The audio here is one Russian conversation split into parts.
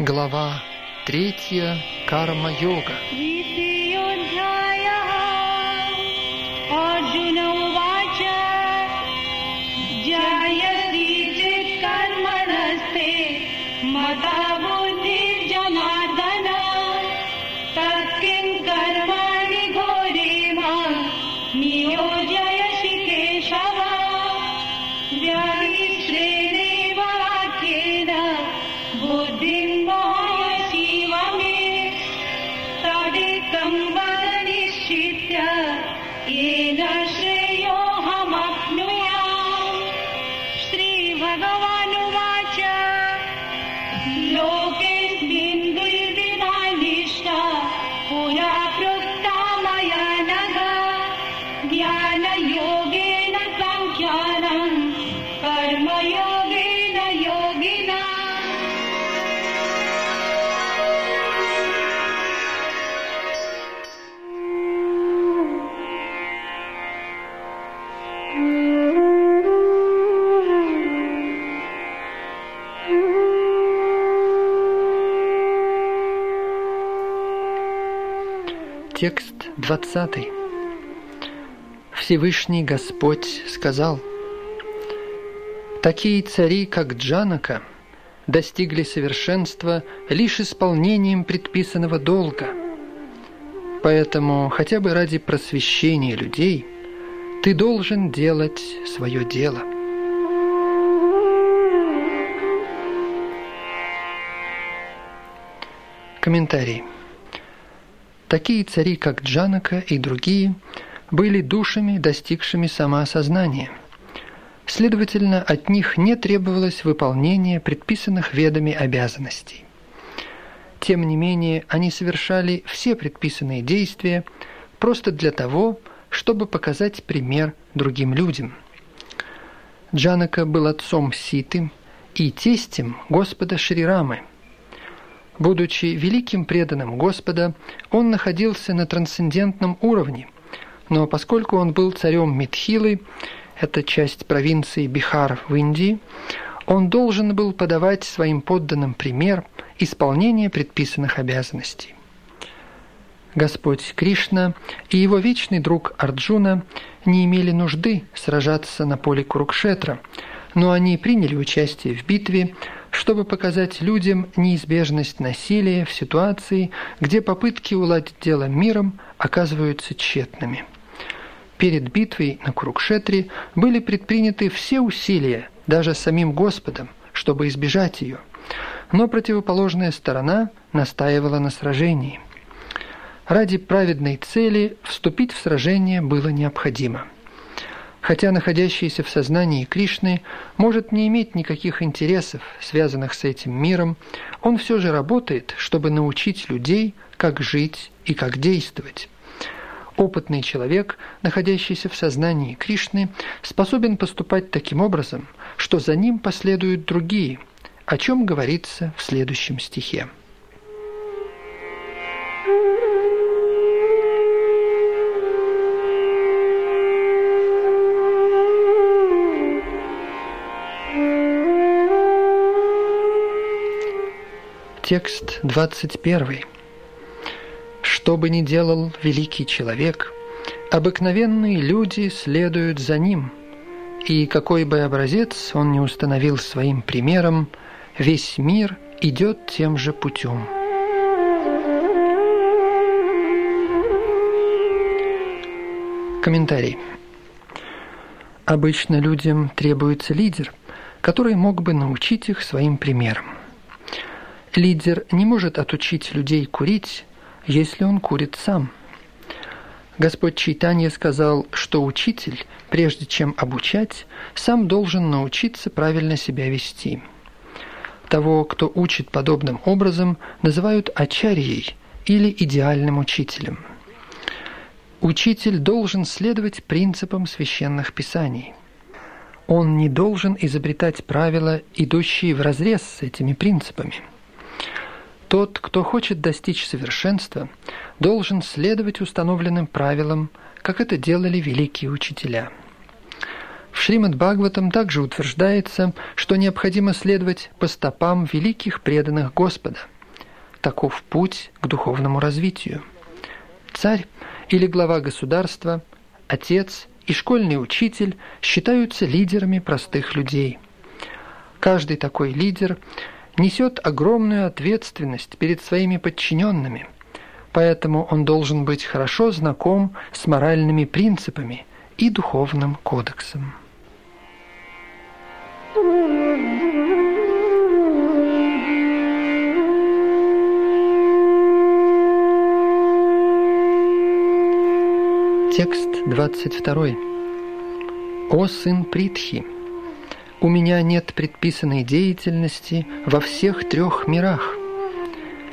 Глава третья. Карма-йога. 20. Всевышний Господь сказал, «Такие цари, как Джанака, достигли совершенства лишь исполнением предписанного долга. Поэтому хотя бы ради просвещения людей ты должен делать свое дело». Комментарий. Такие цари, как Джанака и другие, были душами, достигшими самоосознания. Следовательно, от них не требовалось выполнение предписанных ведами обязанностей. Тем не менее, они совершали все предписанные действия просто для того, чтобы показать пример другим людям. Джанака был отцом Ситы и тестем Господа Шрирамы – Будучи великим преданным Господа, он находился на трансцендентном уровне, но поскольку он был царем Митхилы, это часть провинции Бихар в Индии, он должен был подавать своим подданным пример исполнения предписанных обязанностей. Господь Кришна и его вечный друг Арджуна не имели нужды сражаться на поле Курукшетра, но они приняли участие в битве, чтобы показать людям неизбежность насилия в ситуации, где попытки уладить дело миром оказываются тщетными. Перед битвой на Курукшетре были предприняты все усилия, даже самим Господом, чтобы избежать ее, но противоположная сторона настаивала на сражении. Ради праведной цели вступить в сражение было необходимо – хотя находящийся в сознании Кришны может не иметь никаких интересов, связанных с этим миром, он все же работает, чтобы научить людей, как жить и как действовать. Опытный человек, находящийся в сознании Кришны, способен поступать таким образом, что за ним последуют другие, о чем говорится в следующем стихе. Текст 21. Что бы ни делал великий человек, обыкновенные люди следуют за ним, и какой бы образец он ни установил своим примером, весь мир идет тем же путем. Комментарий. Обычно людям требуется лидер, который мог бы научить их своим примером. Лидер не может отучить людей курить, если он курит сам. Господь Чайтанья сказал, что учитель, прежде чем обучать, сам должен научиться правильно себя вести. Того, кто учит подобным образом, называют ачарьей или идеальным учителем. Учитель должен следовать принципам священных писаний. Он не должен изобретать правила, идущие вразрез с этими принципами – тот, кто хочет достичь совершенства, должен следовать установленным правилам, как это делали великие учителя. В Шримад Бхагаватам также утверждается, что необходимо следовать по стопам великих преданных Господа. Таков путь к духовному развитию. Царь или глава государства, отец и школьный учитель считаются лидерами простых людей. Каждый такой лидер несет огромную ответственность перед своими подчиненными, поэтому он должен быть хорошо знаком с моральными принципами и духовным кодексом. Текст 22. «О сын Притхи, у меня нет предписанной деятельности во всех трех мирах.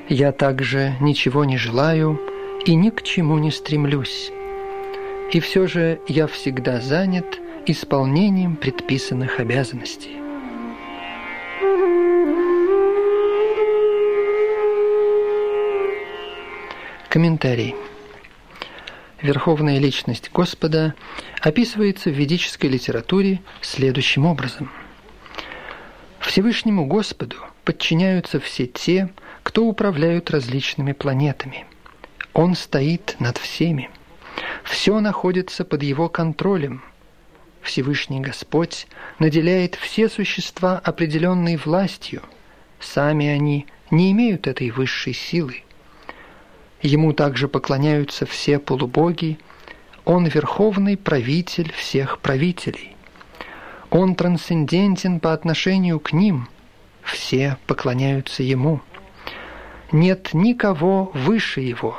Я также ничего не желаю и ни к чему не стремлюсь. И все же я всегда занят исполнением предписанных обязанностей. Комментарий. Верховная личность Господа описывается в ведической литературе следующим образом. Всевышнему Господу подчиняются все те, кто управляют различными планетами. Он стоит над всеми. Все находится под его контролем. Всевышний Господь наделяет все существа определенной властью. Сами они не имеют этой высшей силы. Ему также поклоняются все полубоги, он верховный правитель всех правителей. Он трансцендентен по отношению к ним, все поклоняются ему. Нет никого выше его,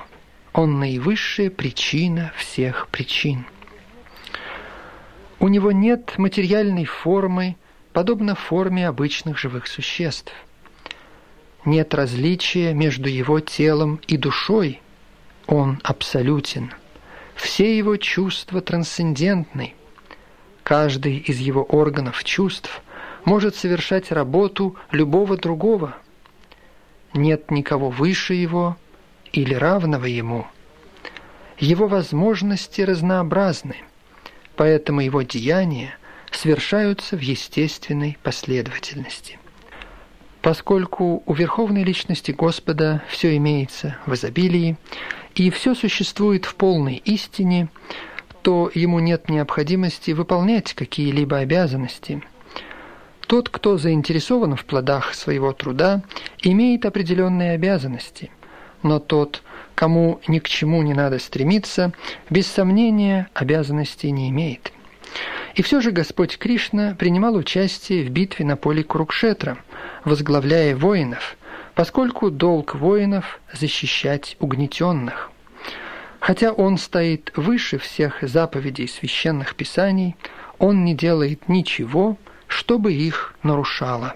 он наивысшая причина всех причин. У него нет материальной формы, подобно форме обычных живых существ – нет различия между его телом и душой. Он абсолютен. Все его чувства трансцендентны. Каждый из его органов чувств может совершать работу любого другого. Нет никого выше его или равного ему. Его возможности разнообразны, поэтому его деяния совершаются в естественной последовательности. Поскольку у Верховной Личности Господа все имеется в изобилии, и все существует в полной истине, то ему нет необходимости выполнять какие-либо обязанности. Тот, кто заинтересован в плодах своего труда, имеет определенные обязанности, но тот, кому ни к чему не надо стремиться, без сомнения обязанностей не имеет. И все же Господь Кришна принимал участие в битве на поле Курукшетра, возглавляя воинов, поскольку долг воинов – защищать угнетенных. Хотя он стоит выше всех заповедей священных писаний, он не делает ничего, чтобы их нарушало.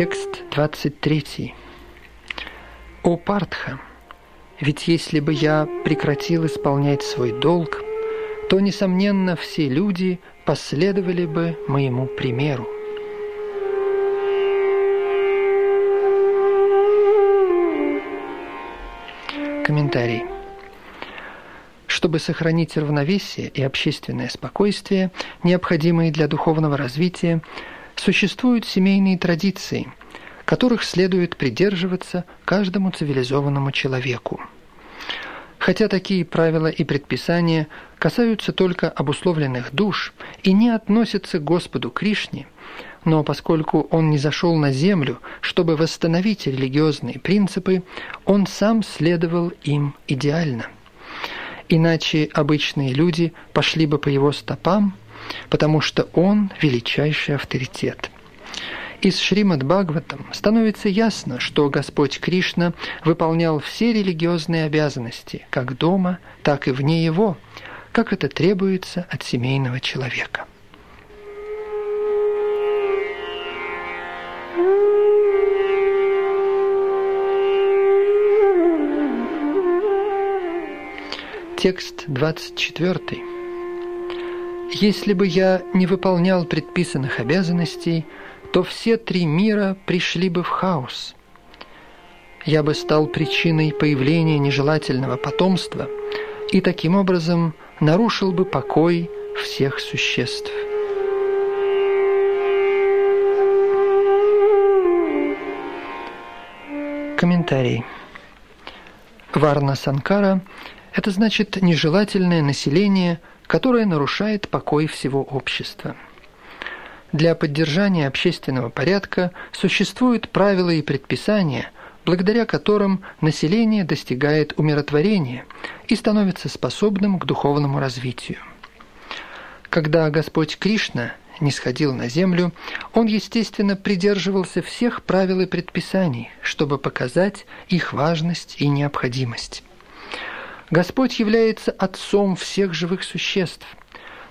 Текст 23. О Партха, ведь если бы я прекратил исполнять свой долг, то, несомненно, все люди последовали бы моему примеру. Комментарий. Чтобы сохранить равновесие и общественное спокойствие, необходимые для духовного развития, Существуют семейные традиции, которых следует придерживаться каждому цивилизованному человеку. Хотя такие правила и предписания касаются только обусловленных душ и не относятся к Господу Кришне, но поскольку он не зашел на землю, чтобы восстановить религиозные принципы, он сам следовал им идеально. Иначе обычные люди пошли бы по его стопам – потому что он величайший авторитет. Из Шримад Бхагаватам становится ясно, что Господь Кришна выполнял все религиозные обязанности, как дома, так и вне его, как это требуется от семейного человека. Текст 24. Если бы я не выполнял предписанных обязанностей, то все три мира пришли бы в хаос. я бы стал причиной появления нежелательного потомства и таким образом нарушил бы покой всех существ. Комментарий. Варна Санкара – это значит нежелательное население, которое нарушает покой всего общества. Для поддержания общественного порядка существуют правила и предписания, благодаря которым население достигает умиротворения и становится способным к духовному развитию. Когда Господь Кришна не сходил на землю, он, естественно, придерживался всех правил и предписаний, чтобы показать их важность и необходимость. Господь является Отцом всех живых существ,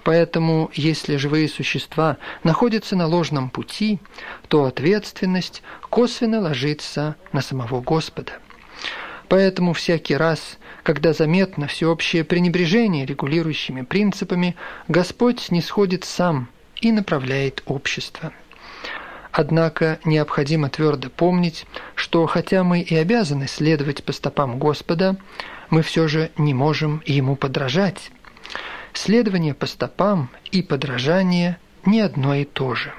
поэтому если живые существа находятся на ложном пути, то ответственность косвенно ложится на самого Господа. Поэтому всякий раз, когда заметно всеобщее пренебрежение регулирующими принципами, Господь не сходит сам – и направляет общество. Однако необходимо твердо помнить, что хотя мы и обязаны следовать по стопам Господа, мы все же не можем Ему подражать. Следование по стопам и подражание не одно и то же.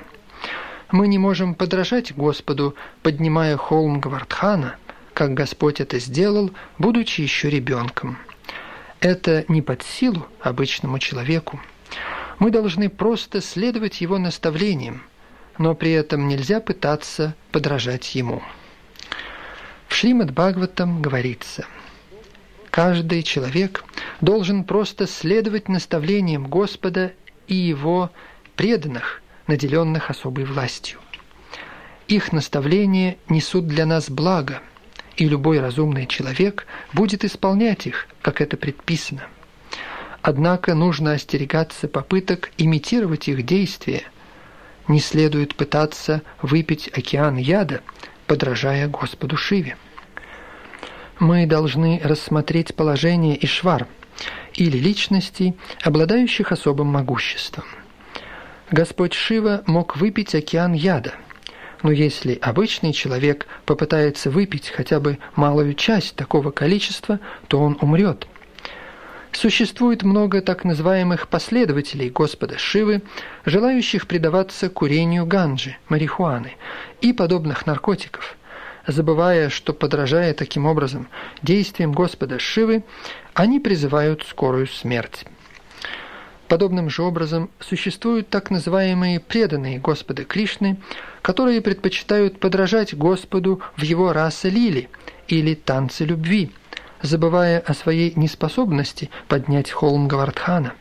Мы не можем подражать Господу, поднимая холм Гвардхана, как Господь это сделал, будучи еще ребенком. Это не под силу обычному человеку. Мы должны просто следовать его наставлениям, но при этом нельзя пытаться подражать ему. В Шримад Бхагаватам говорится, каждый человек должен просто следовать наставлениям Господа и его преданных, наделенных особой властью. Их наставления несут для нас благо, и любой разумный человек будет исполнять их, как это предписано – Однако нужно остерегаться попыток имитировать их действия. Не следует пытаться выпить океан яда, подражая Господу Шиве. Мы должны рассмотреть положение Ишвар или личностей, обладающих особым могуществом. Господь Шива мог выпить океан яда, но если обычный человек попытается выпить хотя бы малую часть такого количества, то он умрет – Существует много так называемых последователей Господа Шивы, желающих предаваться курению ганджи, марихуаны и подобных наркотиков, забывая, что, подражая таким образом действиям Господа Шивы, они призывают скорую смерть. Подобным же образом существуют так называемые преданные Господа Кришны, которые предпочитают подражать Господу в его расы лили или танцы любви – забывая о своей неспособности поднять холм Гавардхана.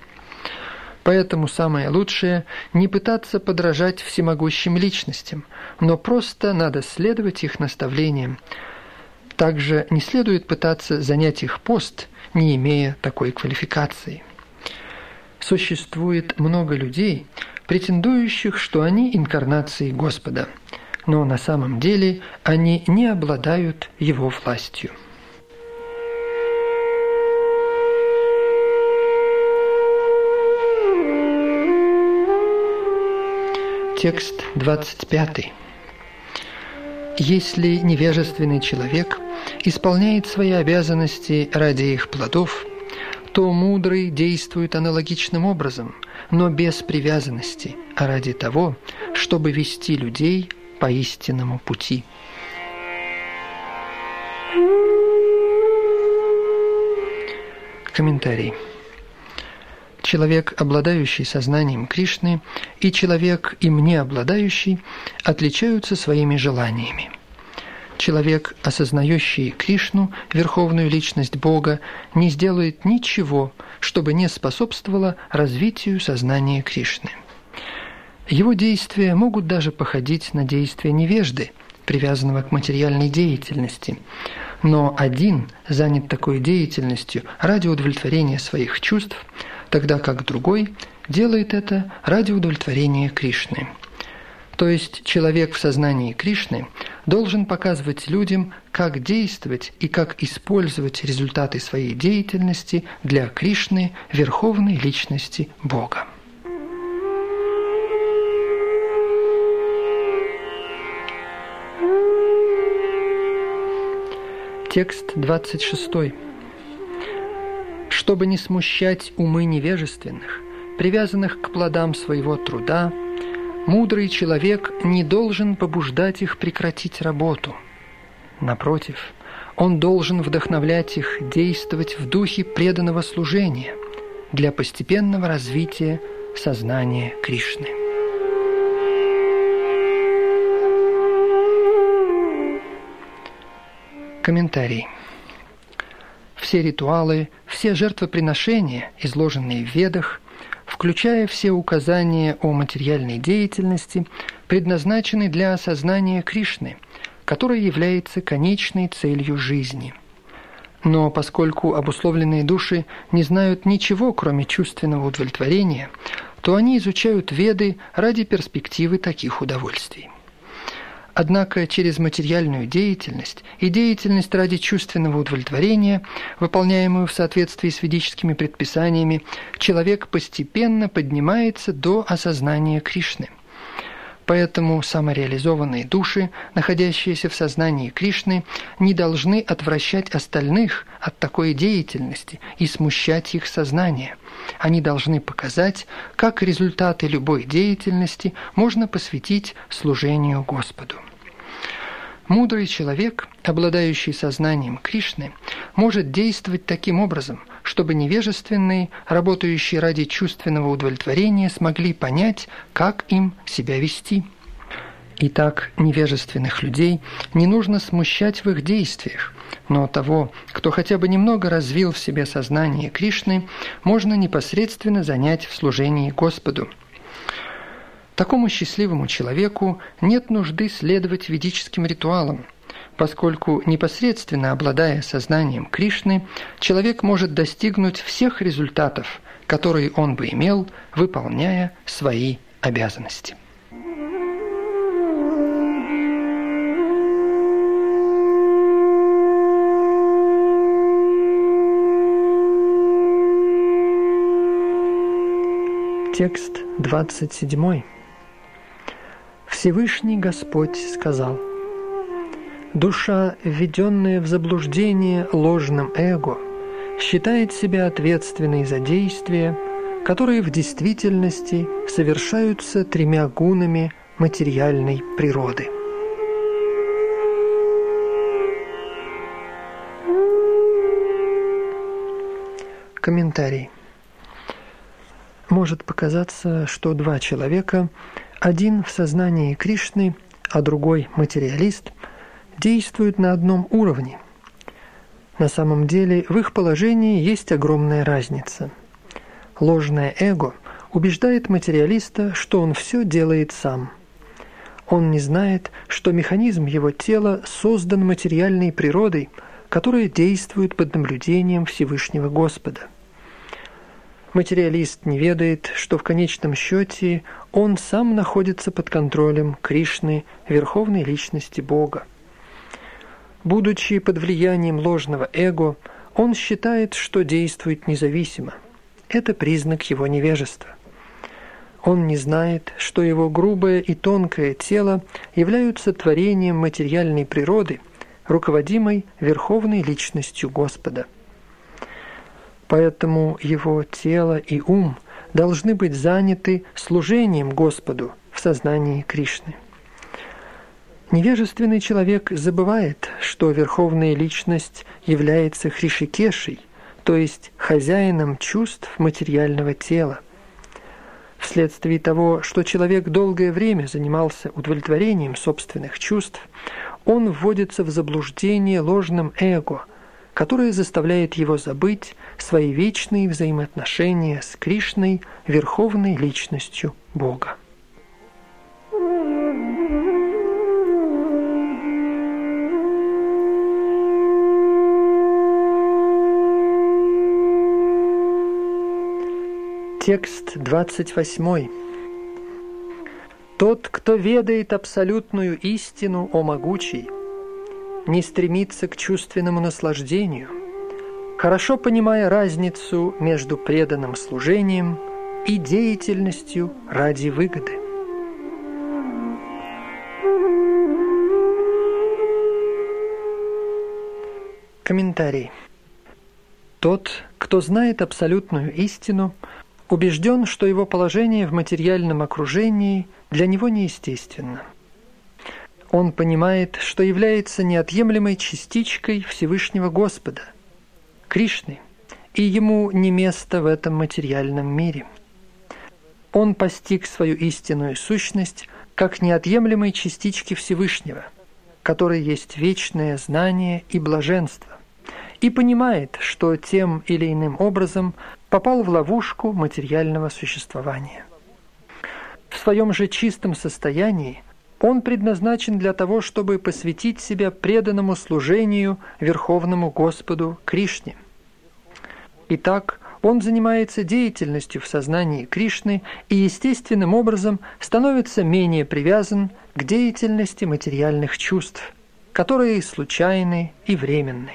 Поэтому самое лучшее – не пытаться подражать всемогущим личностям, но просто надо следовать их наставлениям. Также не следует пытаться занять их пост, не имея такой квалификации. Существует много людей, претендующих, что они инкарнации Господа, но на самом деле они не обладают Его властью. Текст 25. Если невежественный человек исполняет свои обязанности ради их плодов, то мудрый действует аналогичным образом, но без привязанности, а ради того, чтобы вести людей по истинному пути. Комментарий. Человек, обладающий сознанием Кришны, и человек, им не обладающий, отличаются своими желаниями. Человек, осознающий Кришну, верховную личность Бога, не сделает ничего, чтобы не способствовало развитию сознания Кришны. Его действия могут даже походить на действия невежды, привязанного к материальной деятельности. Но один занят такой деятельностью ради удовлетворения своих чувств – тогда как другой делает это ради удовлетворения Кришны. То есть человек в сознании Кришны должен показывать людям, как действовать и как использовать результаты своей деятельности для Кришны, верховной личности Бога. Текст 26. Чтобы не смущать умы невежественных, привязанных к плодам своего труда, мудрый человек не должен побуждать их прекратить работу. Напротив, он должен вдохновлять их действовать в духе преданного служения для постепенного развития сознания Кришны. Комментарий. Все ритуалы, все жертвоприношения, изложенные в Ведах, включая все указания о материальной деятельности, предназначены для осознания Кришны, которая является конечной целью жизни. Но поскольку обусловленные души не знают ничего, кроме чувственного удовлетворения, то они изучают Веды ради перспективы таких удовольствий. Однако через материальную деятельность и деятельность ради чувственного удовлетворения, выполняемую в соответствии с ведическими предписаниями, человек постепенно поднимается до осознания Кришны. Поэтому самореализованные души, находящиеся в сознании Кришны, не должны отвращать остальных от такой деятельности и смущать их сознание. Они должны показать, как результаты любой деятельности можно посвятить служению Господу. Мудрый человек, обладающий сознанием Кришны, может действовать таким образом, чтобы невежественные, работающие ради чувственного удовлетворения, смогли понять, как им себя вести. Итак, невежественных людей не нужно смущать в их действиях, но того, кто хотя бы немного развил в себе сознание Кришны, можно непосредственно занять в служении Господу – Такому счастливому человеку нет нужды следовать ведическим ритуалам, поскольку непосредственно обладая сознанием Кришны, человек может достигнуть всех результатов, которые он бы имел, выполняя свои обязанности. Текст 27. Всевышний Господь сказал, «Душа, введенная в заблуждение ложным эго, считает себя ответственной за действия, которые в действительности совершаются тремя гунами материальной природы». Комментарий. Может показаться, что два человека – один в сознании Кришны, а другой материалист, действуют на одном уровне. На самом деле в их положении есть огромная разница. Ложное эго убеждает материалиста, что он все делает сам. Он не знает, что механизм его тела создан материальной природой, которая действует под наблюдением Всевышнего Господа – Материалист не ведает, что в конечном счете он сам находится под контролем Кришны, Верховной Личности Бога. Будучи под влиянием ложного эго, он считает, что действует независимо. Это признак его невежества. Он не знает, что его грубое и тонкое тело являются творением материальной природы, руководимой Верховной Личностью Господа – Поэтому его тело и ум должны быть заняты служением Господу в сознании Кришны. Невежественный человек забывает, что Верховная Личность является Хришикешей, то есть хозяином чувств материального тела. Вследствие того, что человек долгое время занимался удовлетворением собственных чувств, он вводится в заблуждение ложным эго – которое заставляет его забыть свои вечные взаимоотношения с Кришной, верховной личностью Бога. Текст 28. Тот, кто ведает абсолютную истину о могучей, не стремится к чувственному наслаждению, хорошо понимая разницу между преданным служением и деятельностью ради выгоды. Комментарий. Тот, кто знает абсолютную истину, убежден, что его положение в материальном окружении для него неестественно. Он понимает, что является неотъемлемой частичкой Всевышнего Господа, Кришны, и ему не место в этом материальном мире. Он постиг свою истинную сущность как неотъемлемой частички Всевышнего, который есть вечное знание и блаженство, и понимает, что тем или иным образом попал в ловушку материального существования. В своем же чистом состоянии он предназначен для того, чтобы посвятить себя преданному служению Верховному Господу Кришне. Итак, он занимается деятельностью в сознании Кришны и естественным образом становится менее привязан к деятельности материальных чувств, которые случайны и временны.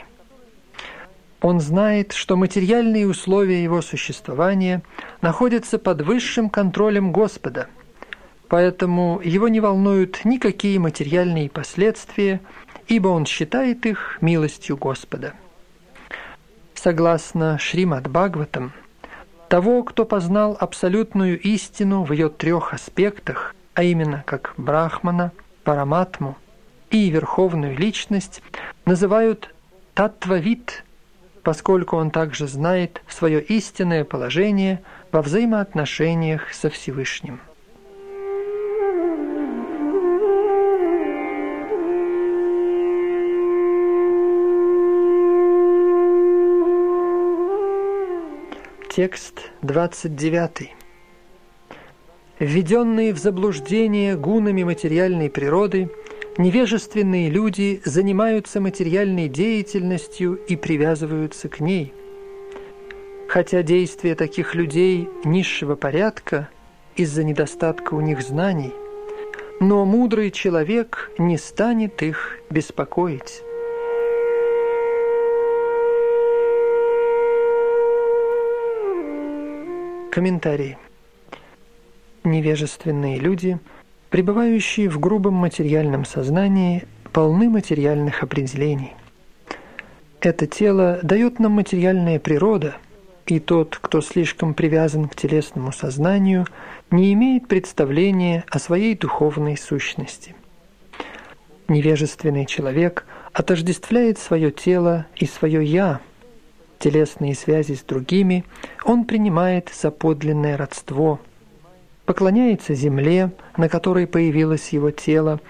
Он знает, что материальные условия его существования находятся под высшим контролем Господа, поэтому его не волнуют никакие материальные последствия, ибо он считает их милостью Господа. Согласно Шримад Бхагаватам, того, кто познал абсолютную истину в ее трех аспектах, а именно как Брахмана, Параматму и Верховную Личность, называют Таттвавид – поскольку он также знает свое истинное положение во взаимоотношениях со Всевышним. Текст 29. Введенные в заблуждение гунами материальной природы – Невежественные люди занимаются материальной деятельностью и привязываются к ней. Хотя действия таких людей низшего порядка из-за недостатка у них знаний, но мудрый человек не станет их беспокоить. Комментарий. Невежественные люди – пребывающие в грубом материальном сознании, полны материальных определений. Это тело дает нам материальная природа, и тот, кто слишком привязан к телесному сознанию, не имеет представления о своей духовной сущности. Невежественный человек отождествляет свое тело и свое «я», телесные связи с другими он принимает за подлинное родство – поклоняется земле, на которой появилось его тело,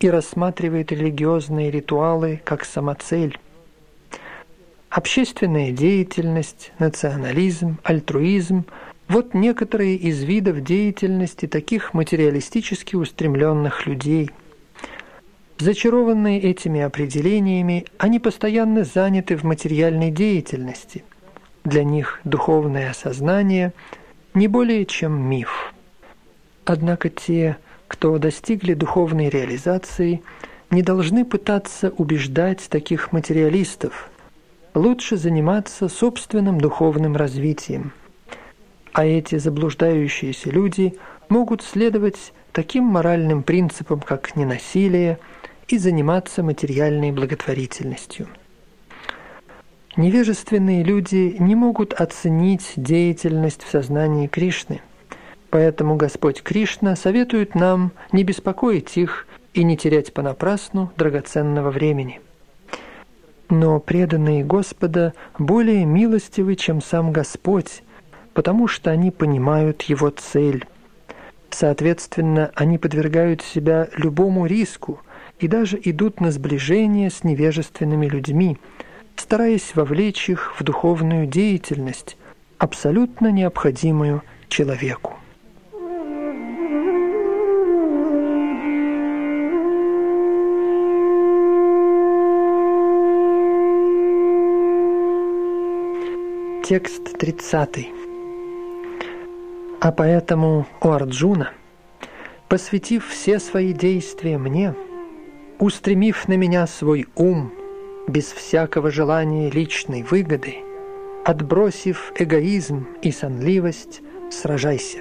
и рассматривает религиозные ритуалы как самоцель. Общественная деятельность, национализм, альтруизм – вот некоторые из видов деятельности таких материалистически устремленных людей. Зачарованные этими определениями, они постоянно заняты в материальной деятельности. Для них духовное осознание не более чем миф. Однако те, кто достигли духовной реализации, не должны пытаться убеждать таких материалистов. Лучше заниматься собственным духовным развитием. А эти заблуждающиеся люди могут следовать таким моральным принципам, как ненасилие, и заниматься материальной благотворительностью. Невежественные люди не могут оценить деятельность в сознании Кришны – Поэтому Господь Кришна советует нам не беспокоить их и не терять понапрасну драгоценного времени. Но преданные Господа более милостивы, чем сам Господь, потому что они понимают Его цель. Соответственно, они подвергают себя любому риску и даже идут на сближение с невежественными людьми, стараясь вовлечь их в духовную деятельность, абсолютно необходимую человеку. Текст 30. А поэтому, о Арджуна, посвятив все свои действия мне, устремив на меня свой ум, без всякого желания личной выгоды, отбросив эгоизм и сонливость, сражайся.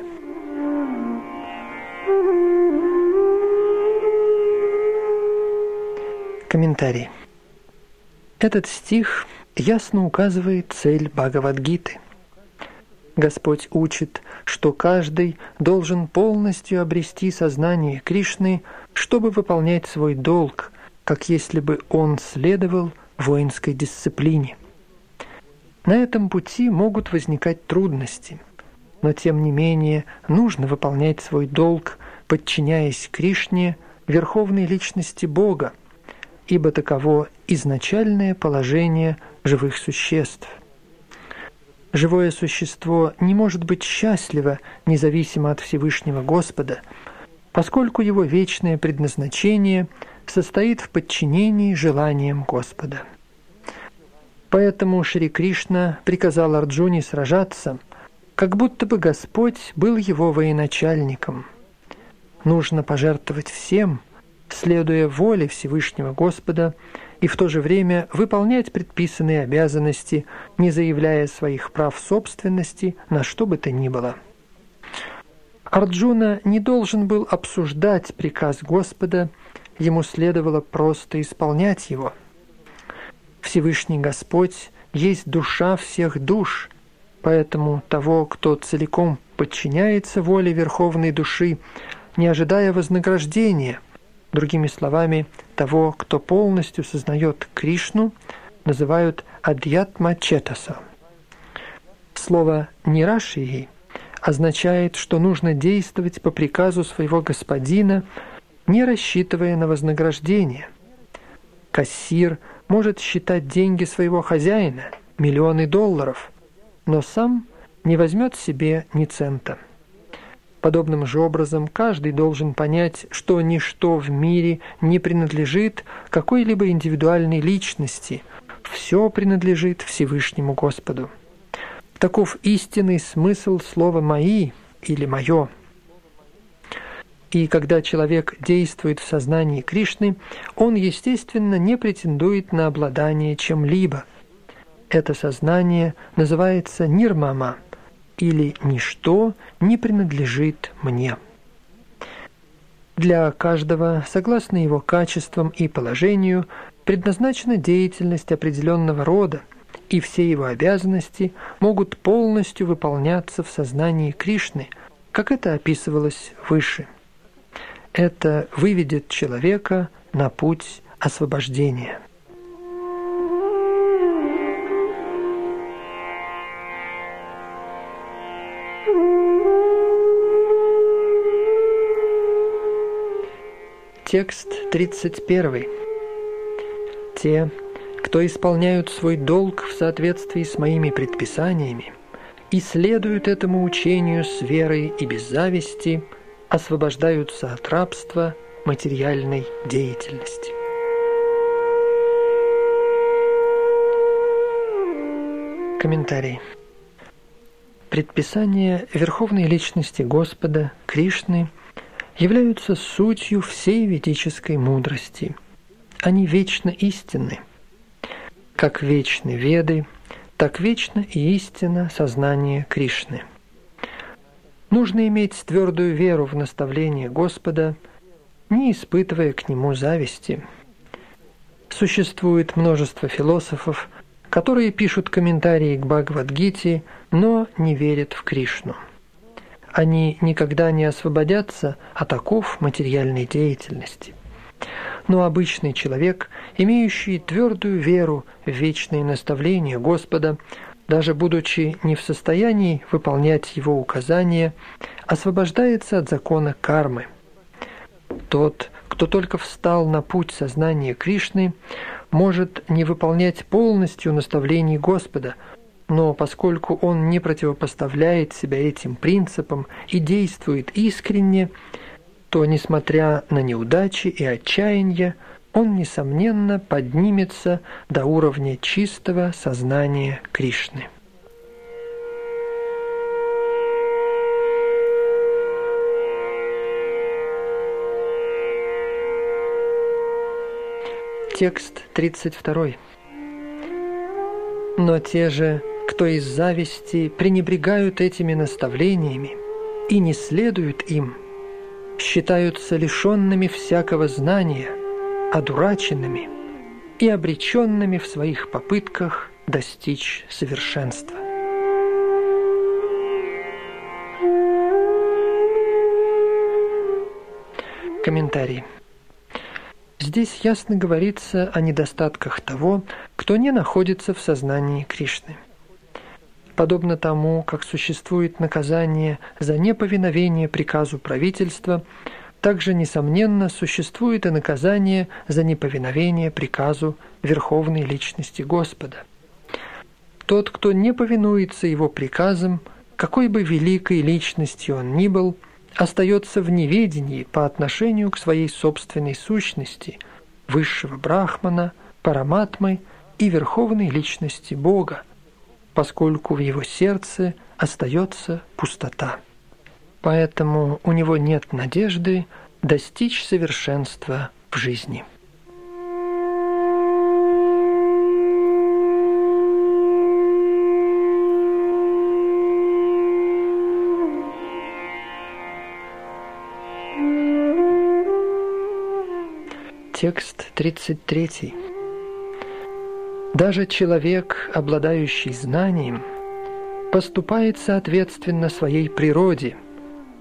Комментарий. Этот стих ясно указывает цель Бхагавадгиты. Господь учит, что каждый должен полностью обрести сознание Кришны, чтобы выполнять свой долг, как если бы он следовал воинской дисциплине. На этом пути могут возникать трудности, но тем не менее нужно выполнять свой долг, подчиняясь Кришне, верховной личности Бога, ибо таково изначальное положение живых существ. Живое существо не может быть счастливо независимо от Всевышнего Господа, поскольку его вечное предназначение состоит в подчинении желаниям Господа. Поэтому Шри Кришна приказал Арджуне сражаться, как будто бы Господь был его военачальником. Нужно пожертвовать всем, следуя воле Всевышнего Господа, и в то же время выполнять предписанные обязанности, не заявляя своих прав собственности на что бы то ни было. Арджуна не должен был обсуждать приказ Господа, ему следовало просто исполнять его. Всевышний Господь есть душа всех душ, поэтому того, кто целиком подчиняется воле Верховной Души, не ожидая вознаграждения – Другими словами, того, кто полностью сознает Кришну, называют Адьятма Четаса. Слово «нирашии» означает, что нужно действовать по приказу своего господина, не рассчитывая на вознаграждение. Кассир может считать деньги своего хозяина, миллионы долларов, но сам не возьмет себе ни цента. Подобным же образом каждый должен понять, что ничто в мире не принадлежит какой-либо индивидуальной личности, все принадлежит Всевышнему Господу. Таков истинный смысл слова «мои» или «моё». И когда человек действует в сознании Кришны, он, естественно, не претендует на обладание чем-либо. Это сознание называется нирмама – или ничто не принадлежит мне. Для каждого, согласно его качествам и положению, предназначена деятельность определенного рода, и все его обязанности могут полностью выполняться в сознании Кришны, как это описывалось выше. Это выведет человека на путь освобождения. Текст 31. Те, кто исполняют свой долг в соответствии с моими предписаниями и следуют этому учению с верой и без зависти, освобождаются от рабства материальной деятельности. Комментарий. Предписания Верховной Личности Господа, Кришны – являются сутью всей ведической мудрости. Они вечно истинны. Как вечны Веды, так вечно и истина сознание Кришны. Нужно иметь твердую веру в наставление Господа, не испытывая к нему зависти. Существует множество философов, которые пишут комментарии к Бхагавадгите, но не верят в Кришну они никогда не освободятся от оков материальной деятельности. Но обычный человек, имеющий твердую веру в вечные наставления Господа, даже будучи не в состоянии выполнять его указания, освобождается от закона кармы. Тот, кто только встал на путь сознания Кришны, может не выполнять полностью наставлений Господа – но поскольку он не противопоставляет себя этим принципам и действует искренне, то, несмотря на неудачи и отчаяние, он, несомненно, поднимется до уровня чистого сознания Кришны. Текст 32. Но те же кто из зависти пренебрегают этими наставлениями и не следуют им, считаются лишенными всякого знания, одураченными, и обреченными в своих попытках достичь совершенства. Комментарий. Здесь ясно говорится о недостатках того, кто не находится в сознании Кришны. Подобно тому, как существует наказание за неповиновение приказу правительства, также, несомненно, существует и наказание за неповиновение приказу Верховной Личности Господа. Тот, кто не повинуется его приказам, какой бы великой личностью он ни был – остается в неведении по отношению к своей собственной сущности, высшего брахмана, параматмы и верховной личности Бога, поскольку в его сердце остается пустота. Поэтому у него нет надежды достичь совершенства в жизни. Текст 33. Даже человек, обладающий знанием, поступает соответственно своей природе,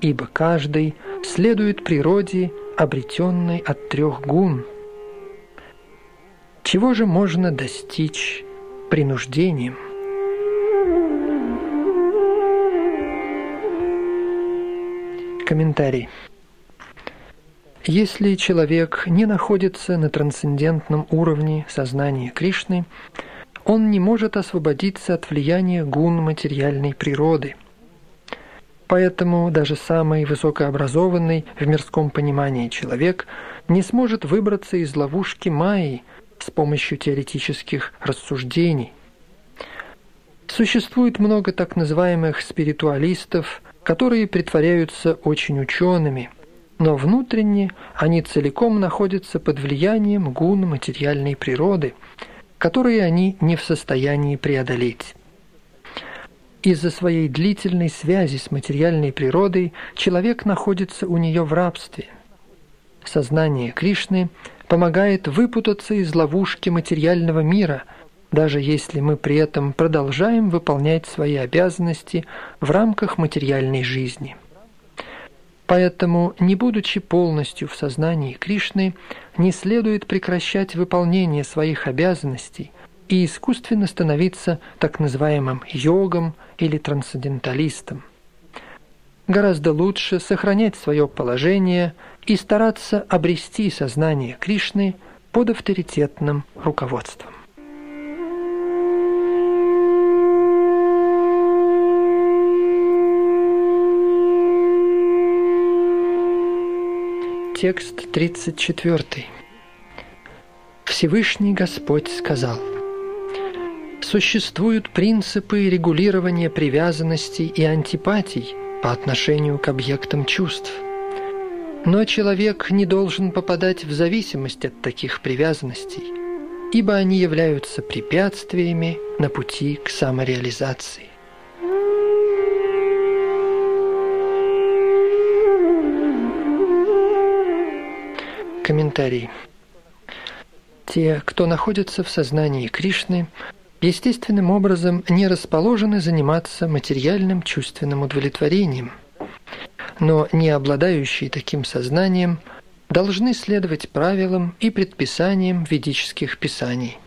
ибо каждый следует природе, обретенной от трех гун. Чего же можно достичь принуждением? Комментарий. Если человек не находится на трансцендентном уровне сознания Кришны, он не может освободиться от влияния гун материальной природы. Поэтому даже самый высокообразованный в мирском понимании человек не сможет выбраться из ловушки Майи с помощью теоретических рассуждений. Существует много так называемых спиритуалистов, которые притворяются очень учеными – но внутренне они целиком находятся под влиянием гун материальной природы, которые они не в состоянии преодолеть. Из-за своей длительной связи с материальной природой человек находится у нее в рабстве. Сознание Кришны помогает выпутаться из ловушки материального мира, даже если мы при этом продолжаем выполнять свои обязанности в рамках материальной жизни. Поэтому, не будучи полностью в сознании Кришны, не следует прекращать выполнение своих обязанностей и искусственно становиться так называемым йогом или трансценденталистом. Гораздо лучше сохранять свое положение и стараться обрести сознание Кришны под авторитетным руководством. Текст 34. Всевышний Господь сказал, Существуют принципы регулирования привязанностей и антипатий по отношению к объектам чувств. Но человек не должен попадать в зависимость от таких привязанностей, ибо они являются препятствиями на пути к самореализации. Комментарий. Те, кто находится в сознании Кришны, естественным образом не расположены заниматься материальным чувственным удовлетворением, но не обладающие таким сознанием должны следовать правилам и предписаниям ведических писаний.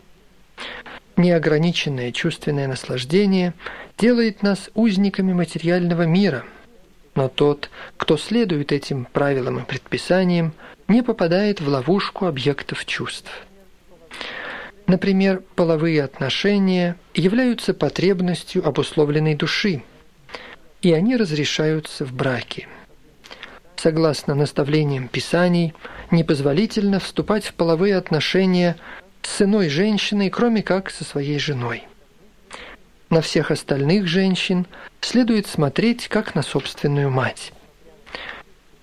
Неограниченное чувственное наслаждение делает нас узниками материального мира, но тот, кто следует этим правилам и предписаниям, не попадает в ловушку объектов чувств. Например, половые отношения являются потребностью обусловленной души, и они разрешаются в браке. Согласно наставлениям Писаний, непозволительно вступать в половые отношения с иной женщиной, кроме как со своей женой. На всех остальных женщин следует смотреть как на собственную мать.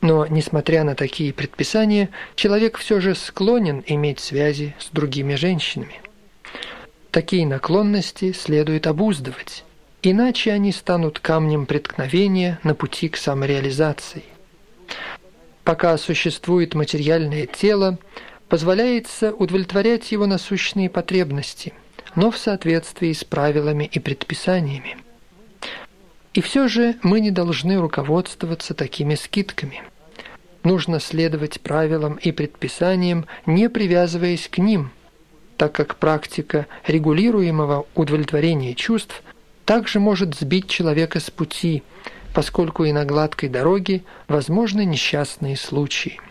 Но, несмотря на такие предписания, человек все же склонен иметь связи с другими женщинами. Такие наклонности следует обуздывать, иначе они станут камнем преткновения на пути к самореализации. Пока существует материальное тело, позволяется удовлетворять его насущные потребности, но в соответствии с правилами и предписаниями. И все же мы не должны руководствоваться такими скидками. Нужно следовать правилам и предписаниям, не привязываясь к ним, так как практика регулируемого удовлетворения чувств также может сбить человека с пути, поскольку и на гладкой дороге возможны несчастные случаи.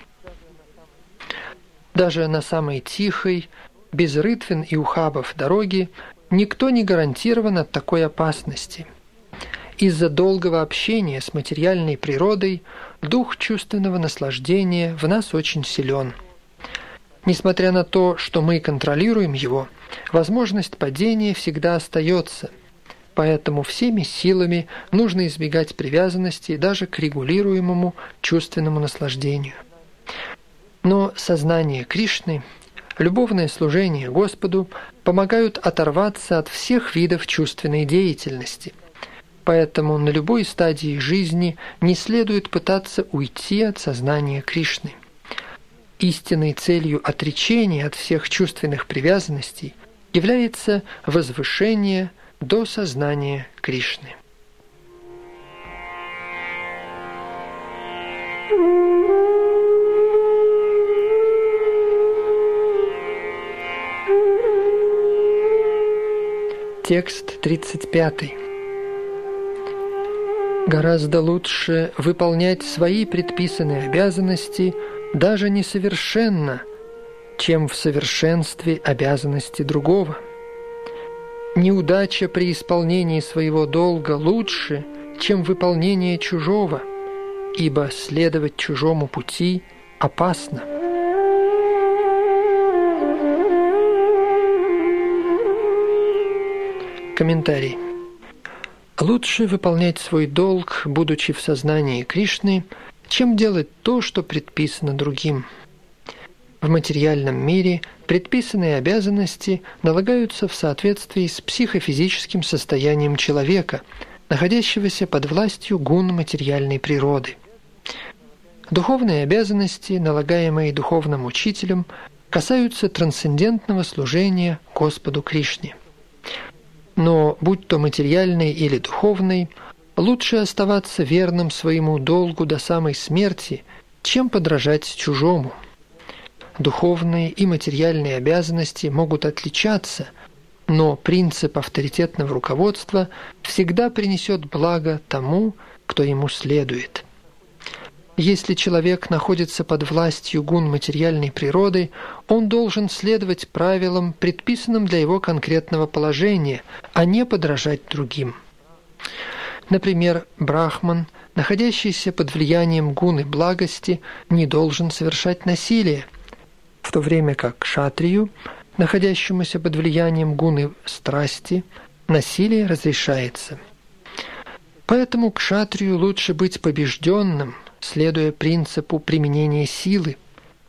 Даже на самой тихой, без рытвин и ухабов дороги никто не гарантирован от такой опасности. Из-за долгого общения с материальной природой дух чувственного наслаждения в нас очень силен. Несмотря на то, что мы контролируем его, возможность падения всегда остается, поэтому всеми силами нужно избегать привязанности даже к регулируемому чувственному наслаждению. Но сознание Кришны, любовное служение Господу помогают оторваться от всех видов чувственной деятельности. Поэтому на любой стадии жизни не следует пытаться уйти от сознания Кришны. Истинной целью отречения от всех чувственных привязанностей является возвышение до сознания Кришны. Текст 35. Гораздо лучше выполнять свои предписанные обязанности даже несовершенно, чем в совершенстве обязанности другого. Неудача при исполнении своего долга лучше, чем выполнение чужого, ибо следовать чужому пути опасно. Комментарий. Лучше выполнять свой долг, будучи в сознании Кришны, чем делать то, что предписано другим. В материальном мире предписанные обязанности налагаются в соответствии с психофизическим состоянием человека, находящегося под властью гун материальной природы. Духовные обязанности, налагаемые духовным учителем, касаются трансцендентного служения Господу Кришне – но будь то материальный или духовный, лучше оставаться верным своему долгу до самой смерти, чем подражать чужому. Духовные и материальные обязанности могут отличаться, но принцип авторитетного руководства всегда принесет благо тому, кто ему следует – если человек находится под властью гун материальной природы, он должен следовать правилам, предписанным для его конкретного положения, а не подражать другим. Например, брахман, находящийся под влиянием гуны благости, не должен совершать насилие, в то время как шатрию, находящемуся под влиянием гуны страсти, насилие разрешается. Поэтому к шатрию лучше быть побежденным – следуя принципу применения силы,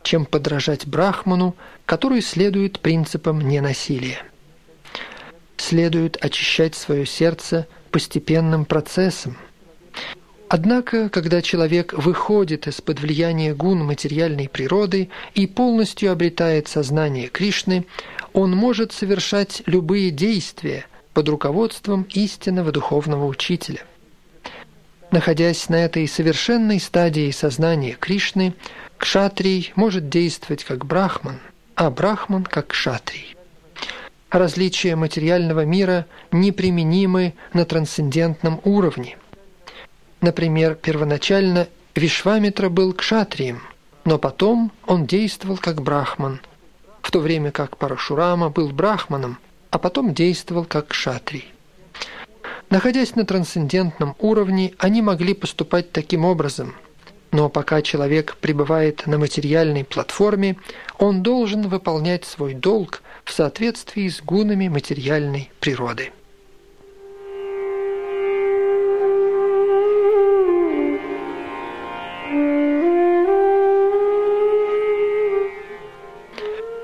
чем подражать брахману, который следует принципам ненасилия. Следует очищать свое сердце постепенным процессом. Однако, когда человек выходит из-под влияния гун материальной природы и полностью обретает сознание Кришны, он может совершать любые действия под руководством истинного духовного учителя. Находясь на этой совершенной стадии сознания Кришны, кшатрий может действовать как брахман, а брахман как кшатрий. Различия материального мира неприменимы на трансцендентном уровне. Например, первоначально Вишвамитра был кшатрием, но потом он действовал как брахман, в то время как Парашурама был брахманом, а потом действовал как кшатрий. Находясь на трансцендентном уровне, они могли поступать таким образом. Но пока человек пребывает на материальной платформе, он должен выполнять свой долг в соответствии с гунами материальной природы.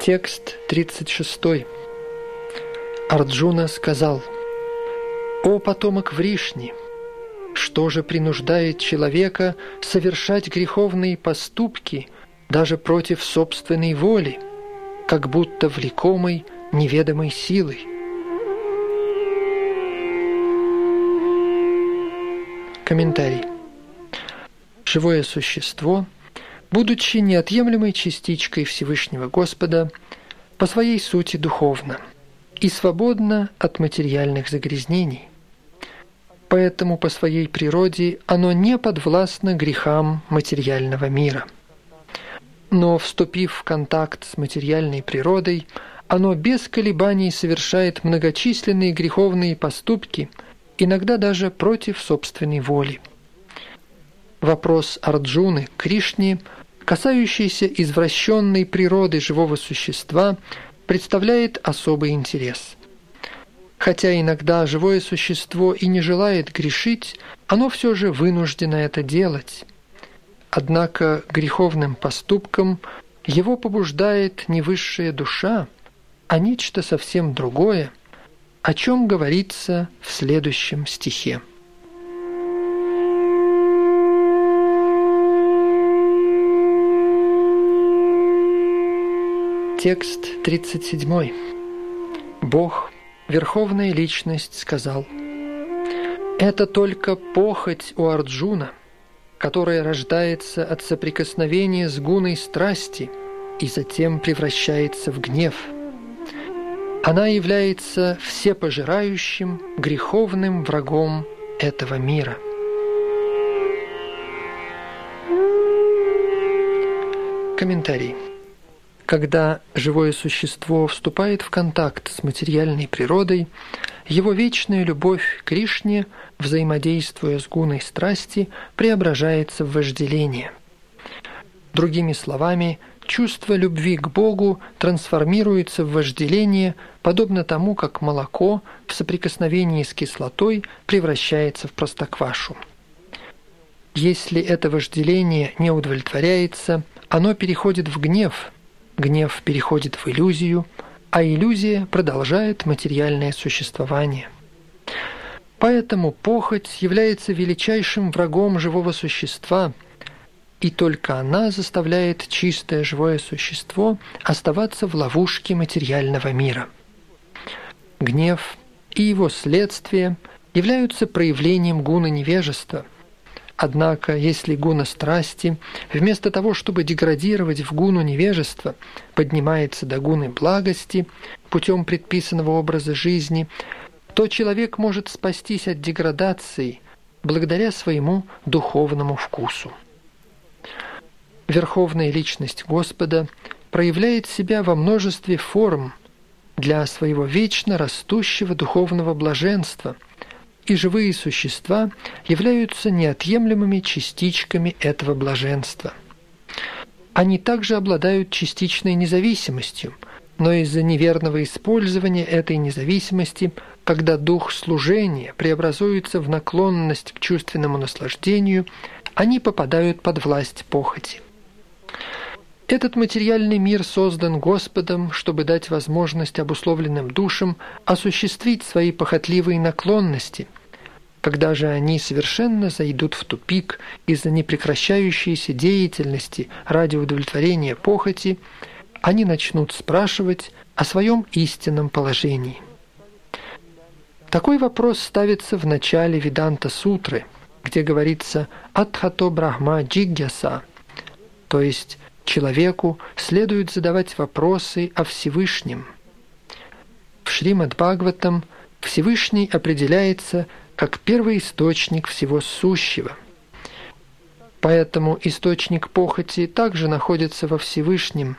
Текст 36. Арджуна сказал – «О потомок Вришни! Что же принуждает человека совершать греховные поступки даже против собственной воли?» как будто влекомой неведомой силой. Комментарий. Живое существо, будучи неотъемлемой частичкой Всевышнего Господа, по своей сути духовно и свободно от материальных загрязнений. Поэтому по своей природе оно не подвластно грехам материального мира. Но, вступив в контакт с материальной природой, оно без колебаний совершает многочисленные греховные поступки, иногда даже против собственной воли. Вопрос Арджуны Кришне, касающийся извращенной природы живого существа, представляет особый интерес. Хотя иногда живое существо и не желает грешить, оно все же вынуждено это делать. Однако греховным поступком его побуждает не высшая душа, а нечто совсем другое, о чем говорится в следующем стихе. Текст 37. Бог, Верховная Личность, сказал, «Это только похоть у Арджуна, которая рождается от соприкосновения с гуной страсти и затем превращается в гнев». Она является всепожирающим, греховным врагом этого мира. Комментарий. Когда живое существо вступает в контакт с материальной природой, его вечная любовь к Кришне, взаимодействуя с гуной страсти, преображается в вожделение. Другими словами, чувство любви к Богу трансформируется в вожделение, подобно тому, как молоко в соприкосновении с кислотой превращается в простоквашу. Если это вожделение не удовлетворяется, оно переходит в гнев, гнев переходит в иллюзию, а иллюзия продолжает материальное существование. Поэтому похоть является величайшим врагом живого существа – и только она заставляет чистое живое существо оставаться в ловушке материального мира. Гнев и его следствие являются проявлением гуна невежества. Однако, если гуна страсти, вместо того, чтобы деградировать в гуну невежества, поднимается до гуны благости путем предписанного образа жизни, то человек может спастись от деградации благодаря своему духовному вкусу. Верховная Личность Господа проявляет себя во множестве форм для своего вечно растущего духовного блаженства, и живые существа являются неотъемлемыми частичками этого блаженства. Они также обладают частичной независимостью, но из-за неверного использования этой независимости, когда дух служения преобразуется в наклонность к чувственному наслаждению, они попадают под власть похоти. Этот материальный мир создан Господом, чтобы дать возможность обусловленным душам осуществить свои похотливые наклонности. Когда же они совершенно зайдут в тупик из-за непрекращающейся деятельности ради удовлетворения похоти, они начнут спрашивать о своем истинном положении. Такой вопрос ставится в начале Виданта Сутры, где говорится «Атхато Брахма Джигьяса», то есть человеку следует задавать вопросы о Всевышнем. В Шримад Бхагаватам Всевышний определяется как первый источник всего сущего. Поэтому источник похоти также находится во Всевышнем.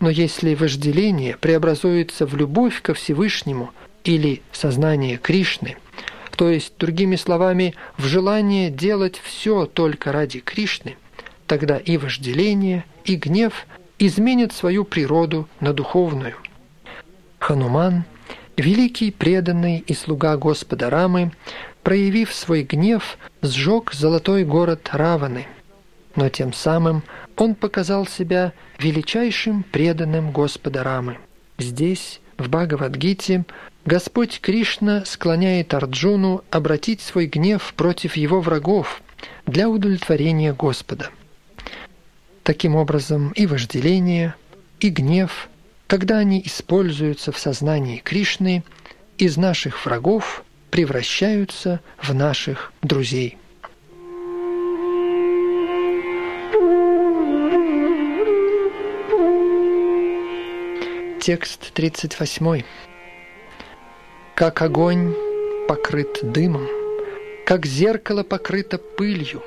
Но если вожделение преобразуется в любовь ко Всевышнему или сознание Кришны, то есть, другими словами, в желание делать все только ради Кришны – тогда и вожделение, и гнев изменят свою природу на духовную. Хануман, великий преданный и слуга Господа Рамы, проявив свой гнев, сжег золотой город Раваны, но тем самым он показал себя величайшим преданным Господа Рамы. Здесь, в Бхагавадгите, Господь Кришна склоняет Арджуну обратить свой гнев против его врагов для удовлетворения Господа. Таким образом, и вожделение, и гнев, когда они используются в сознании Кришны, из наших врагов превращаются в наших друзей. Текст 38. Как огонь покрыт дымом, как зеркало покрыто пылью,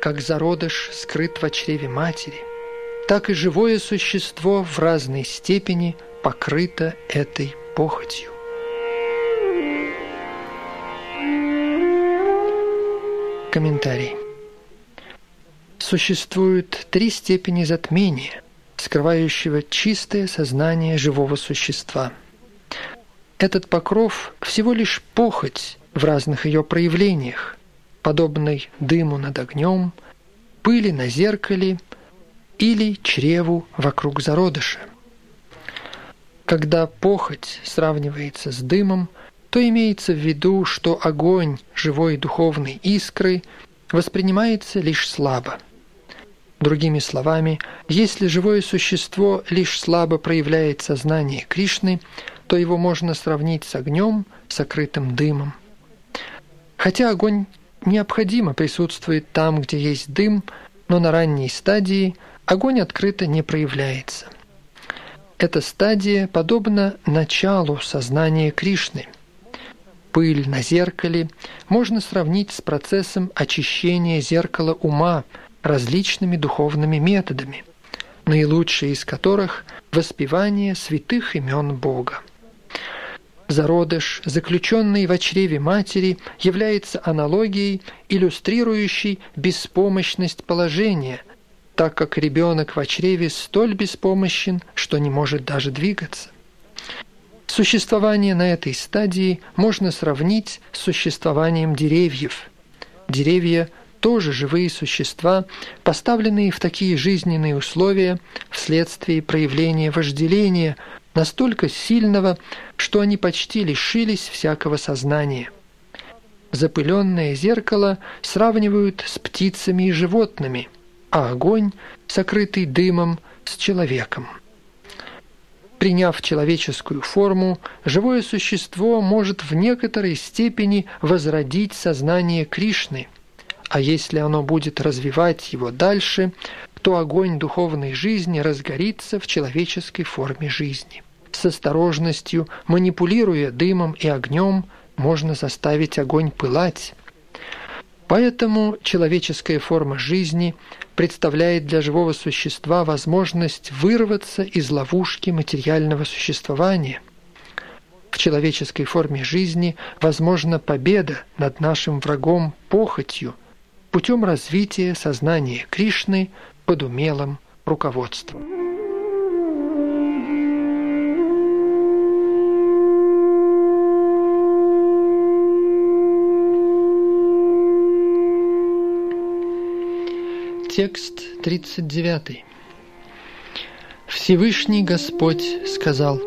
как зародыш скрыт в чреве матери, так и живое существо в разной степени покрыто этой похотью. Комментарий. Существует три степени затмения, скрывающего чистое сознание живого существа. Этот покров всего лишь похоть в разных ее проявлениях, подобной дыму над огнем, пыли на зеркале или чреву вокруг зародыша. Когда похоть сравнивается с дымом, то имеется в виду, что огонь живой духовной искры воспринимается лишь слабо. Другими словами, если живое существо лишь слабо проявляет сознание Кришны, то его можно сравнить с огнем, сокрытым дымом. Хотя огонь необходимо присутствует там, где есть дым, но на ранней стадии огонь открыто не проявляется. Эта стадия подобна началу сознания Кришны. Пыль на зеркале можно сравнить с процессом очищения зеркала ума различными духовными методами, наилучшие из которых – воспевание святых имен Бога. Зародыш, заключенный в чреве матери, является аналогией, иллюстрирующей беспомощность положения, так как ребенок в чреве столь беспомощен, что не может даже двигаться. Существование на этой стадии можно сравнить с существованием деревьев. Деревья тоже живые существа, поставленные в такие жизненные условия вследствие проявления вожделения, настолько сильного, что они почти лишились всякого сознания. Запыленное зеркало сравнивают с птицами и животными, а огонь, сокрытый дымом, с человеком. Приняв человеческую форму, живое существо может в некоторой степени возродить сознание Кришны, а если оно будет развивать его дальше, то огонь духовной жизни разгорится в человеческой форме жизни. С осторожностью, манипулируя дымом и огнем, можно заставить огонь пылать. Поэтому человеческая форма жизни представляет для живого существа возможность вырваться из ловушки материального существования. В человеческой форме жизни возможна победа над нашим врагом похотью путем развития сознания Кришны под умелым руководством. Текст 39. Всевышний Господь сказал,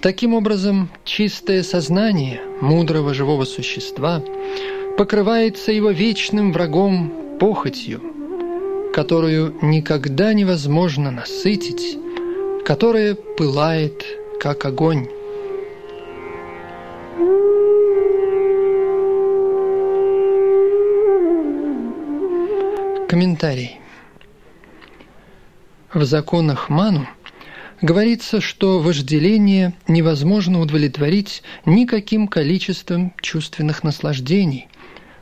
Таким образом, чистое сознание мудрого живого существа покрывается его вечным врагом похотью, которую никогда невозможно насытить, которая пылает, как огонь. Комментарий. В законах Ману говорится, что вожделение невозможно удовлетворить никаким количеством чувственных наслаждений,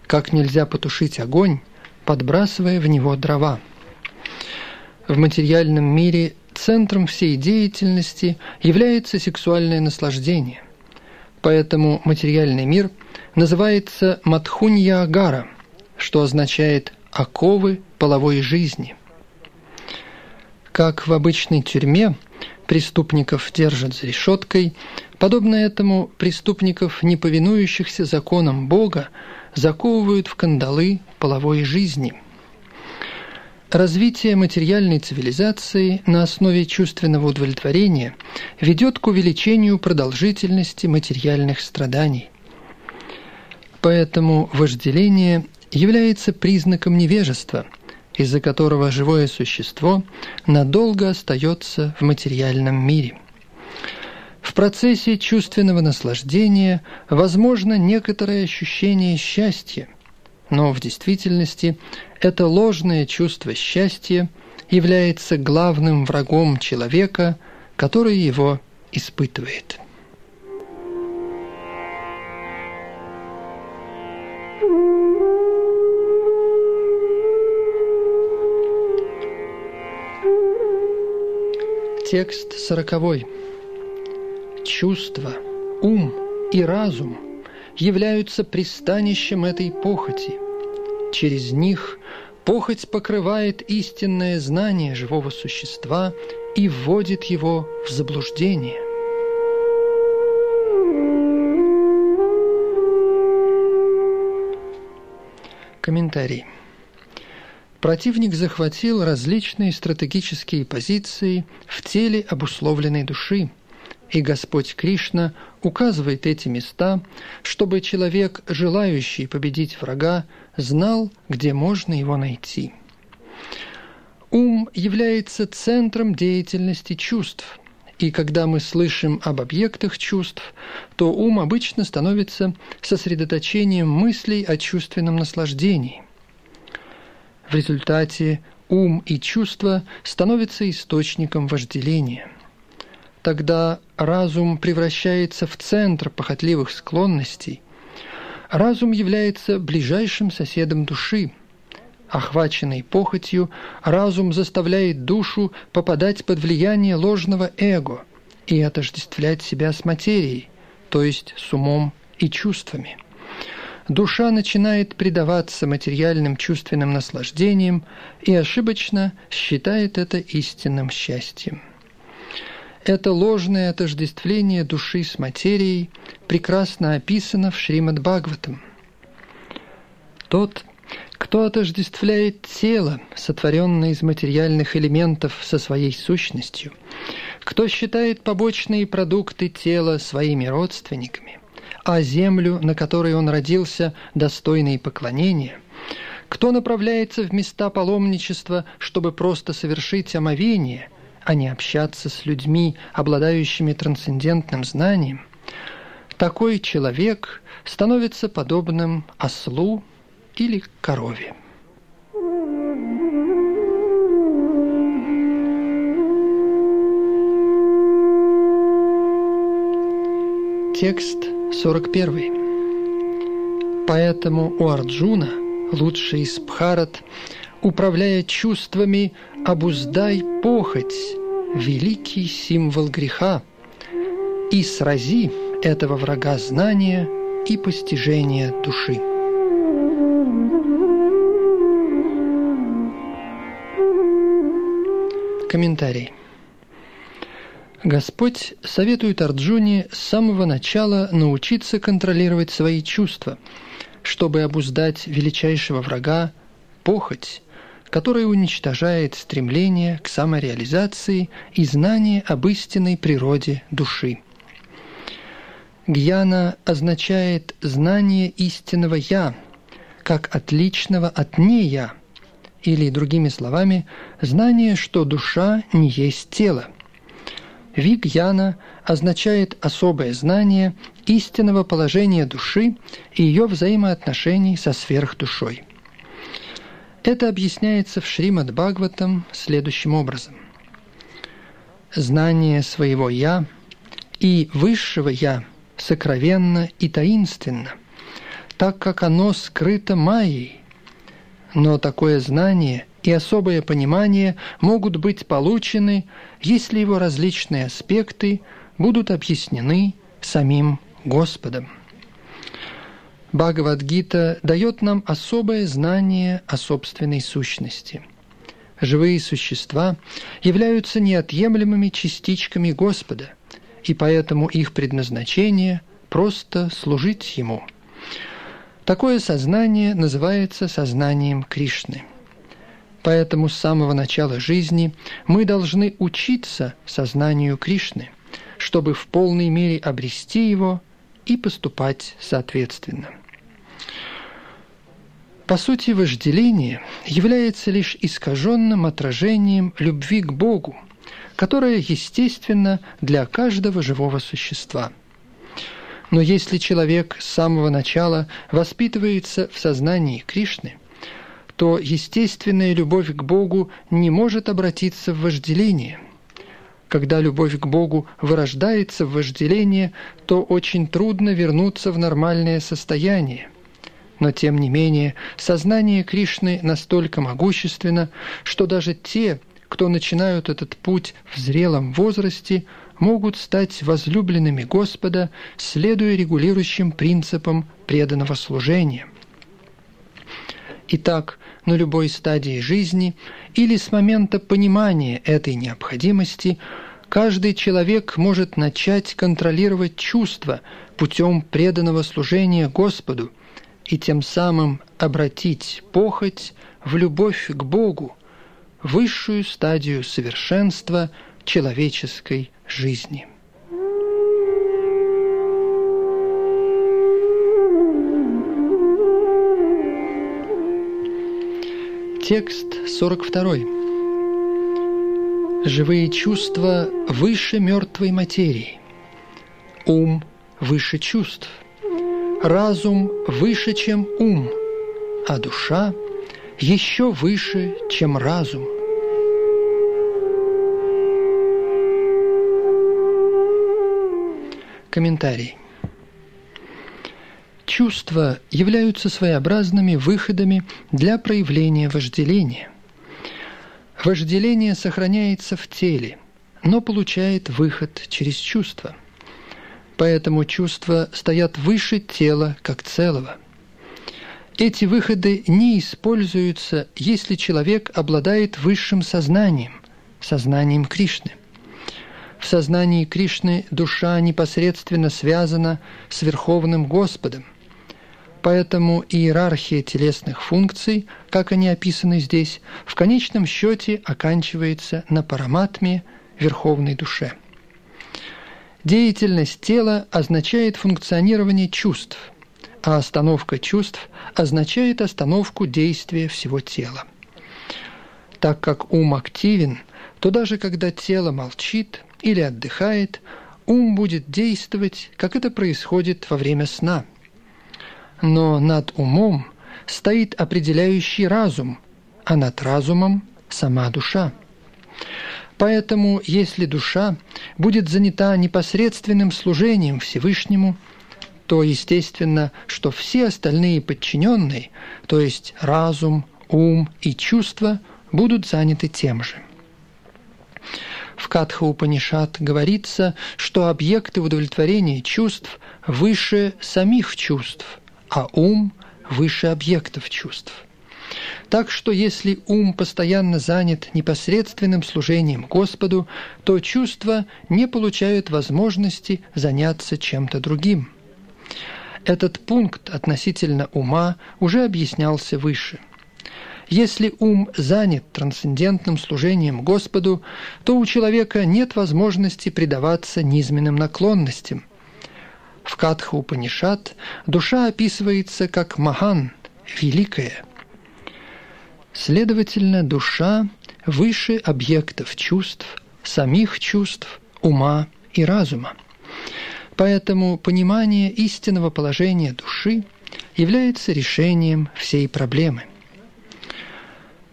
как нельзя потушить огонь, подбрасывая в него дрова. В материальном мире центром всей деятельности является сексуальное наслаждение. Поэтому материальный мир называется Матхунья-Агара, что означает оковы половой жизни. Как в обычной тюрьме преступников держат за решеткой, подобно этому преступников, не повинующихся законам Бога, заковывают в кандалы половой жизни. Развитие материальной цивилизации на основе чувственного удовлетворения ведет к увеличению продолжительности материальных страданий. Поэтому вожделение является признаком невежества, из-за которого живое существо надолго остается в материальном мире. В процессе чувственного наслаждения возможно некоторое ощущение счастья, но в действительности это ложное чувство счастья является главным врагом человека, который его испытывает. Текст сороковой. Чувство, ум и разум являются пристанищем этой похоти. Через них похоть покрывает истинное знание живого существа и вводит его в заблуждение. Комментарий. Противник захватил различные стратегические позиции в теле обусловленной души, и Господь Кришна указывает эти места, чтобы человек, желающий победить врага, знал, где можно его найти. Ум является центром деятельности чувств, и когда мы слышим об объектах чувств, то ум обычно становится сосредоточением мыслей о чувственном наслаждении – в результате ум и чувства становятся источником вожделения. Тогда разум превращается в центр похотливых склонностей. Разум является ближайшим соседом души. Охваченный похотью, разум заставляет душу попадать под влияние ложного эго и отождествлять себя с материей, то есть с умом и чувствами душа начинает предаваться материальным чувственным наслаждениям и ошибочно считает это истинным счастьем. Это ложное отождествление души с материей прекрасно описано в Шримад Бхагаватам. Тот, кто отождествляет тело, сотворенное из материальных элементов со своей сущностью, кто считает побочные продукты тела своими родственниками, а землю, на которой он родился, достойные поклонения? Кто направляется в места паломничества, чтобы просто совершить омовение, а не общаться с людьми, обладающими трансцендентным знанием? Такой человек становится подобным ослу или корове. Текст 41. Поэтому у Арджуна, лучший из Бхарат, управляя чувствами, обуздай похоть, великий символ греха, и срази этого врага знания и постижения души. Комментарий. Господь советует Арджуне с самого начала научиться контролировать свои чувства, чтобы обуздать величайшего врага – похоть, которая уничтожает стремление к самореализации и знание об истинной природе души. Гьяна означает знание истинного «я», как отличного от «не я», или, другими словами, знание, что душа не есть тело – Вигьяна означает особое знание истинного положения души и ее взаимоотношений со сверхдушой. Это объясняется в Шримад Бхагаватам следующим образом. Знание своего «я» и высшего «я» сокровенно и таинственно, так как оно скрыто майей. Но такое знание – и особое понимание могут быть получены, если его различные аспекты будут объяснены самим Господом. Бхагавадгита дает нам особое знание о собственной сущности. Живые существа являются неотъемлемыми частичками Господа, и поэтому их предназначение – просто служить Ему. Такое сознание называется сознанием Кришны – Поэтому с самого начала жизни мы должны учиться сознанию Кришны, чтобы в полной мере обрести его и поступать соответственно. По сути, вожделение является лишь искаженным отражением любви к Богу, которая естественна для каждого живого существа. Но если человек с самого начала воспитывается в сознании Кришны, то естественная любовь к Богу не может обратиться в вожделение. Когда любовь к Богу вырождается в вожделение, то очень трудно вернуться в нормальное состояние. Но тем не менее, сознание Кришны настолько могущественно, что даже те, кто начинают этот путь в зрелом возрасте, могут стать возлюбленными Господа, следуя регулирующим принципам преданного служения. Итак, на любой стадии жизни или с момента понимания этой необходимости каждый человек может начать контролировать чувства путем преданного служения Господу и тем самым обратить похоть в любовь к Богу, высшую стадию совершенства человеческой жизни. Текст 42. Живые чувства выше мертвой материи. Ум выше чувств. Разум выше, чем ум, а душа еще выше, чем разум. Комментарий. Чувства являются своеобразными выходами для проявления вожделения. Вожделение сохраняется в теле, но получает выход через чувства. Поэтому чувства стоят выше тела как целого. Эти выходы не используются, если человек обладает высшим сознанием, сознанием Кришны. В сознании Кришны душа непосредственно связана с Верховным Господом, Поэтому иерархия телесных функций, как они описаны здесь, в конечном счете оканчивается на параматме верховной душе. Деятельность тела означает функционирование чувств, а остановка чувств означает остановку действия всего тела. Так как ум активен, то даже когда тело молчит или отдыхает, ум будет действовать, как это происходит во время сна – но над умом стоит определяющий разум, а над разумом – сама душа. Поэтому, если душа будет занята непосредственным служением Всевышнему, то естественно, что все остальные подчиненные, то есть разум, ум и чувства, будут заняты тем же. В Катха Упанишат говорится, что объекты удовлетворения чувств выше самих чувств – а ум выше объектов чувств. Так что если ум постоянно занят непосредственным служением Господу, то чувства не получают возможности заняться чем-то другим. Этот пункт относительно ума уже объяснялся выше. Если ум занят трансцендентным служением Господу, то у человека нет возможности предаваться низменным наклонностям – в Катха Упанишат душа описывается как Махан, великая. Следовательно, душа выше объектов чувств, самих чувств, ума и разума. Поэтому понимание истинного положения души является решением всей проблемы.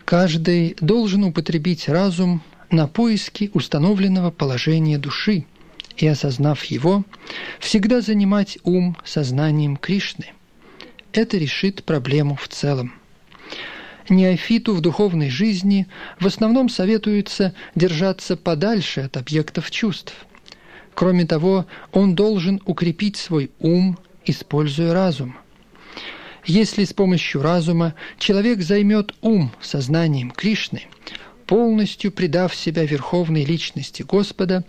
Каждый должен употребить разум на поиски установленного положения души – и, осознав его, всегда занимать ум сознанием Кришны. Это решит проблему в целом. Неофиту в духовной жизни в основном советуется держаться подальше от объектов чувств. Кроме того, он должен укрепить свой ум, используя разум. Если с помощью разума человек займет ум сознанием Кришны, полностью предав себя верховной личности Господа,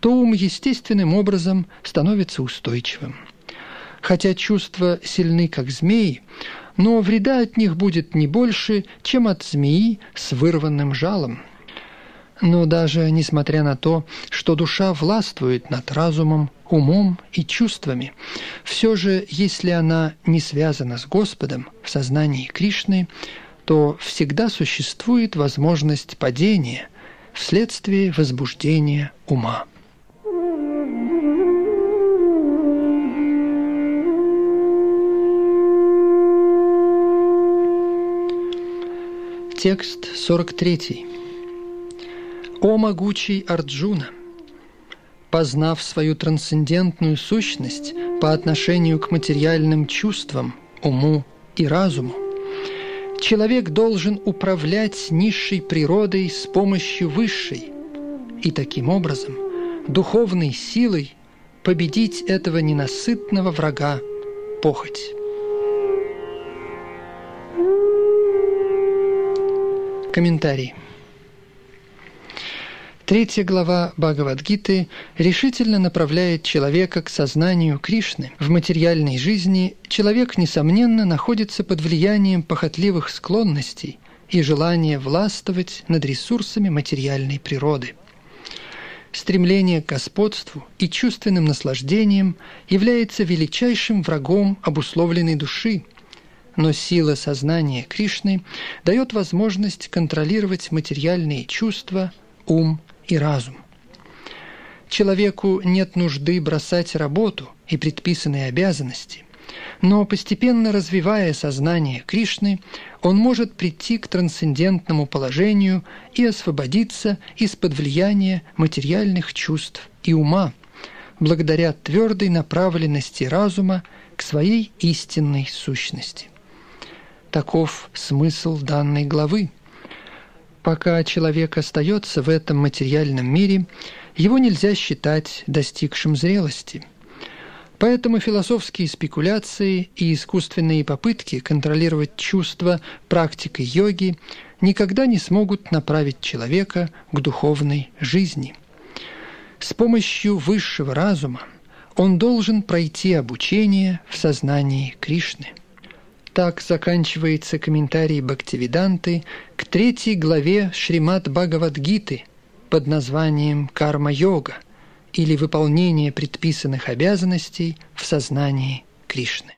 то ум естественным образом становится устойчивым. Хотя чувства сильны, как змеи, но вреда от них будет не больше, чем от змеи с вырванным жалом. Но даже несмотря на то, что душа властвует над разумом, умом и чувствами, все же, если она не связана с Господом в сознании Кришны, то всегда существует возможность падения вследствие возбуждения ума. Текст 43. «О могучий Арджуна! Познав свою трансцендентную сущность по отношению к материальным чувствам, уму и разуму, человек должен управлять низшей природой с помощью высшей и таким образом духовной силой победить этого ненасытного врага – похоть. Комментарий. Третья глава Бхагавадгиты решительно направляет человека к сознанию Кришны. В материальной жизни человек, несомненно, находится под влиянием похотливых склонностей и желания властвовать над ресурсами материальной природы. Стремление к господству и чувственным наслаждениям является величайшим врагом обусловленной души – но сила сознания Кришны дает возможность контролировать материальные чувства, ум и разум. Человеку нет нужды бросать работу и предписанные обязанности, но постепенно развивая сознание Кришны, он может прийти к трансцендентному положению и освободиться из-под влияния материальных чувств и ума, благодаря твердой направленности разума к своей истинной сущности. Таков смысл данной главы. Пока человек остается в этом материальном мире, его нельзя считать достигшим зрелости. Поэтому философские спекуляции и искусственные попытки контролировать чувства практикой йоги никогда не смогут направить человека к духовной жизни. С помощью высшего разума он должен пройти обучение в сознании Кришны. Так заканчивается комментарий Бхактивиданты к третьей главе Шримат Бхагавадгиты под названием «Карма-йога» или «Выполнение предписанных обязанностей в сознании Кришны».